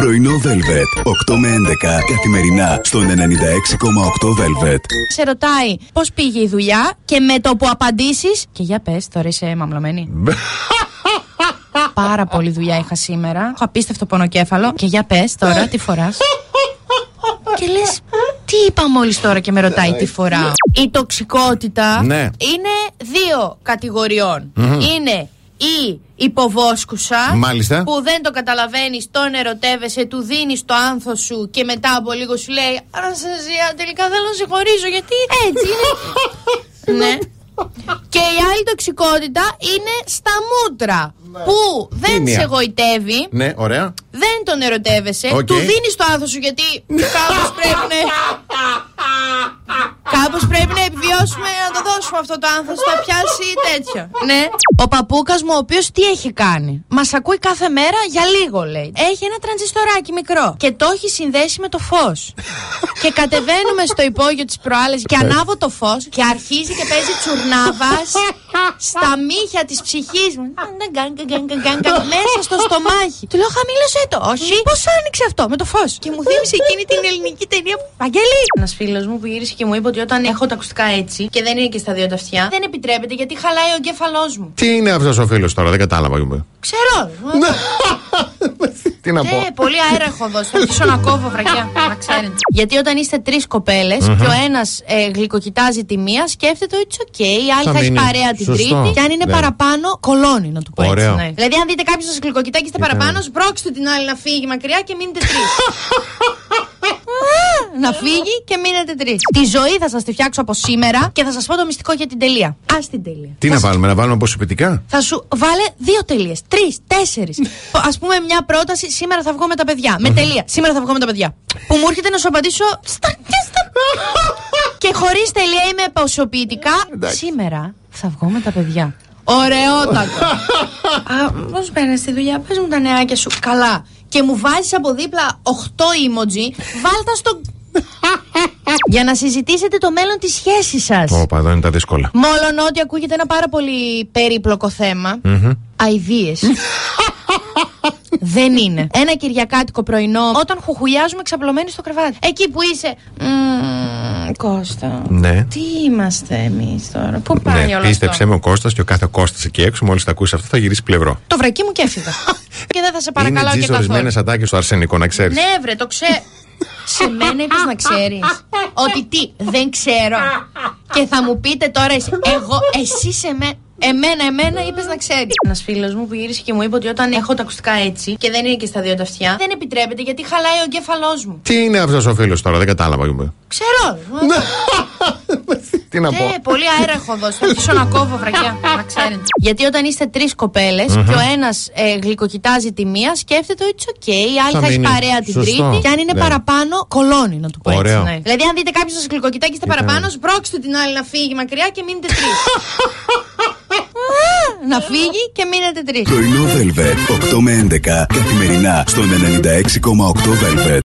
Πρωινό Velvet. 8 με 11 καθημερινά στον 96,8 Velvet. Σε ρωτάει πώς πήγε η δουλειά και με το που απαντήσεις. Και για πες, τώρα είσαι μαμλωμένη. Πάρα πολύ δουλειά είχα σήμερα. Έχω απίστευτο πονοκέφαλο. Και για πες τώρα, τι φοράς. και λες, τι είπα μόλις τώρα και με ρωτάει τι φορά. Η τοξικότητα Ναι. είναι δύο κατηγοριών. Είναι η υποβόσκουσα Μάλιστα. που δεν το καταλαβαίνεις, τον ερωτεύεσαι, του δίνεις το άνθος σου και μετά από λίγο σου λέει Αναστασία, τελικά θέλω να σε χωρίζω γιατί έτσι είναι. ναι. Και η άλλη τοξικότητα είναι στα μούτρα. Που δεν μία; σε γοητεύει, Ναι, ωραία. δεν τον ερωτεύεσαι, Οκ. του δίνεις το άνθος σου γιατί κάπως πρέπει να. Κάπως πρέπει να επιβιώσουμε να το δώσουμε αυτό το άνθος, θα πιάσει τέτοιο. Ναι. Ο παππούκας μου, ο οποίος τι έχει κάνει; Μας ακούει κάθε μέρα για λίγο, λέει. Έχει ένα τρανζιστοράκι μικρό και το έχει συνδέσει με το φως. και κατεβαίνουμε στο υπόγειο της προάλλες και ανάβω το φως και αρχίζει και παίζει τσουρνάβας στα μύχια της ψυχής μου. Μέσα στο στομάχι. Του λέω χαμήλωσέ το. Όχι. Πώς άνοιξε αυτό με το φως. Και μου θύμισε εκείνη την ελληνική ταινία που. Βαγγέλη! Ένας φίλος μου που γύρισε και μου είπε ότι όταν έχω τα ακουστικά έτσι και δεν είναι και στα δύο τα αυτιά, δεν επιτρέπεται γιατί χαλάει ο εγκέφαλός μου. Τι είναι αυτός ο φίλος τώρα, δεν κατάλαβα. Ξέρω. Τι να πω. Ε, πολύ αέρα έχω δώσει. Θα αρχίσω να κόβω βρακιά. Να ξέρετε. Γιατί όταν είστε τρεις κοπέλες και ο ένας ε, γλυκοκοιτάζει τη μία, σκέφτεται ότι it's okay, η άλλη Θα θα, έχει μείνει. παρέα την Σωστό. τρίτη. Και αν είναι Ναι. παραπάνω, κολώνει να του πω έτσι. Ωραίο. Ναι. Δηλαδή, αν δείτε κάποιος σας γλυκοκοιτά και είστε παραπάνω, σπρώξτε την άλλη να φύγει μακριά και μείνετε τρεις. να φύγει και μείνετε τρεις. Τη ζωή θα σας τη φτιάξω από σήμερα και θα σας πω το μυστικό για την τελεία. Α την τελεία. Τι Θα να σας- βάλουμε, να βάλουμε αποσυπητικά. θα σου βάλε δύο τελείες. Τρεις, τέσσερις. Α πούμε, μια πρόταση. Σήμερα θα βγω με τα παιδιά. Με τελεία. Σήμερα θα βγω με τα παιδιά. Που μου έρχεται να σου απαντήσω. Στα, και στα. και χωρίς τελεία είμαι ποσοποιητικά. Εντάξει. Σήμερα θα βγω με τα παιδιά. Ωραιότατο. Α, Πώς παίρνει τη δουλειά, πες μου τα νεάκια σου. Καλά. Και μου βάζεις από δίπλα 8 emoji, βάλτα στο. Για να συζητήσετε το μέλλον της σχέσης σας. Όπα, εδώ είναι τα δύσκολα. Μόλον ότι ακούγεται ένα πάρα πολύ περίπλοκο θέμα. Αιδίε. Δεν είναι. Ένα κυριακάτικο πρωινό, όταν χουχουλιάζουμε ξαπλωμένοι στο κρεβάτι. Εκεί που είσαι. «Μμμ, Κώστα. Ναι. Τι είμαστε εμείς τώρα. Πού πάει Ναι, όλο πίστεψε αυτό; με ο Κώστας και ο κάθε Κώστας εκεί έξω, μόλις τα ακούσει αυτό, θα γυρίσει πλευρό. Το βρακί μου και έφυγα. και δεν θα σε παρακαλάω είναι και τζις καθόλου. ορισμένες ατάκες στο αρσενικό, να ξέρεις. Ναι, βρε, το ξέρω. Σε μένα είπες να ξέρεις Ότι τι, δεν ξέρω Και θα μου πείτε τώρα εσύ Εγώ, εσύ σε μένα Εμένα, εμένα είπες να ξέρεις. Ένας φίλος μου που γύρισε και μου είπε ότι όταν έχω τα ακουστικά έτσι και δεν είναι και στα δύο τα αυτιά, δεν επιτρέπεται γιατί χαλάει ο εγκέφαλός μου. Τι είναι αυτός ο φίλος τώρα, δεν κατάλαβα. Ξέρω. Τι να πω. Ε, πολύ αέρα έχω δώσει. Θα αρχίσω να κόβω βρακιά. Να ξέρετε. Γιατί όταν είστε τρεις κοπέλες και ο ένας ε, γλυκοκοιτάζει τη μία, σκέφτεται ότι it's okay, η άλλη Θα θα, έχει μείνει. παρέα την Σωστό. τρίτη. Και αν είναι Ναι. παραπάνω, κολώνει να του πω έτσι. Ωραίο. Ναι. Δηλαδή, αν δείτε κάποιος σας γλυκοκοιτά και είστε παραπάνω, σπρώξτε την άλλη να φύγει μακριά και μείνετε τρεις. να φύγει και μείνετε τρεις. Πρωινό Velvet. 8 με 11 καθημερινά στον 96,8 Velvet.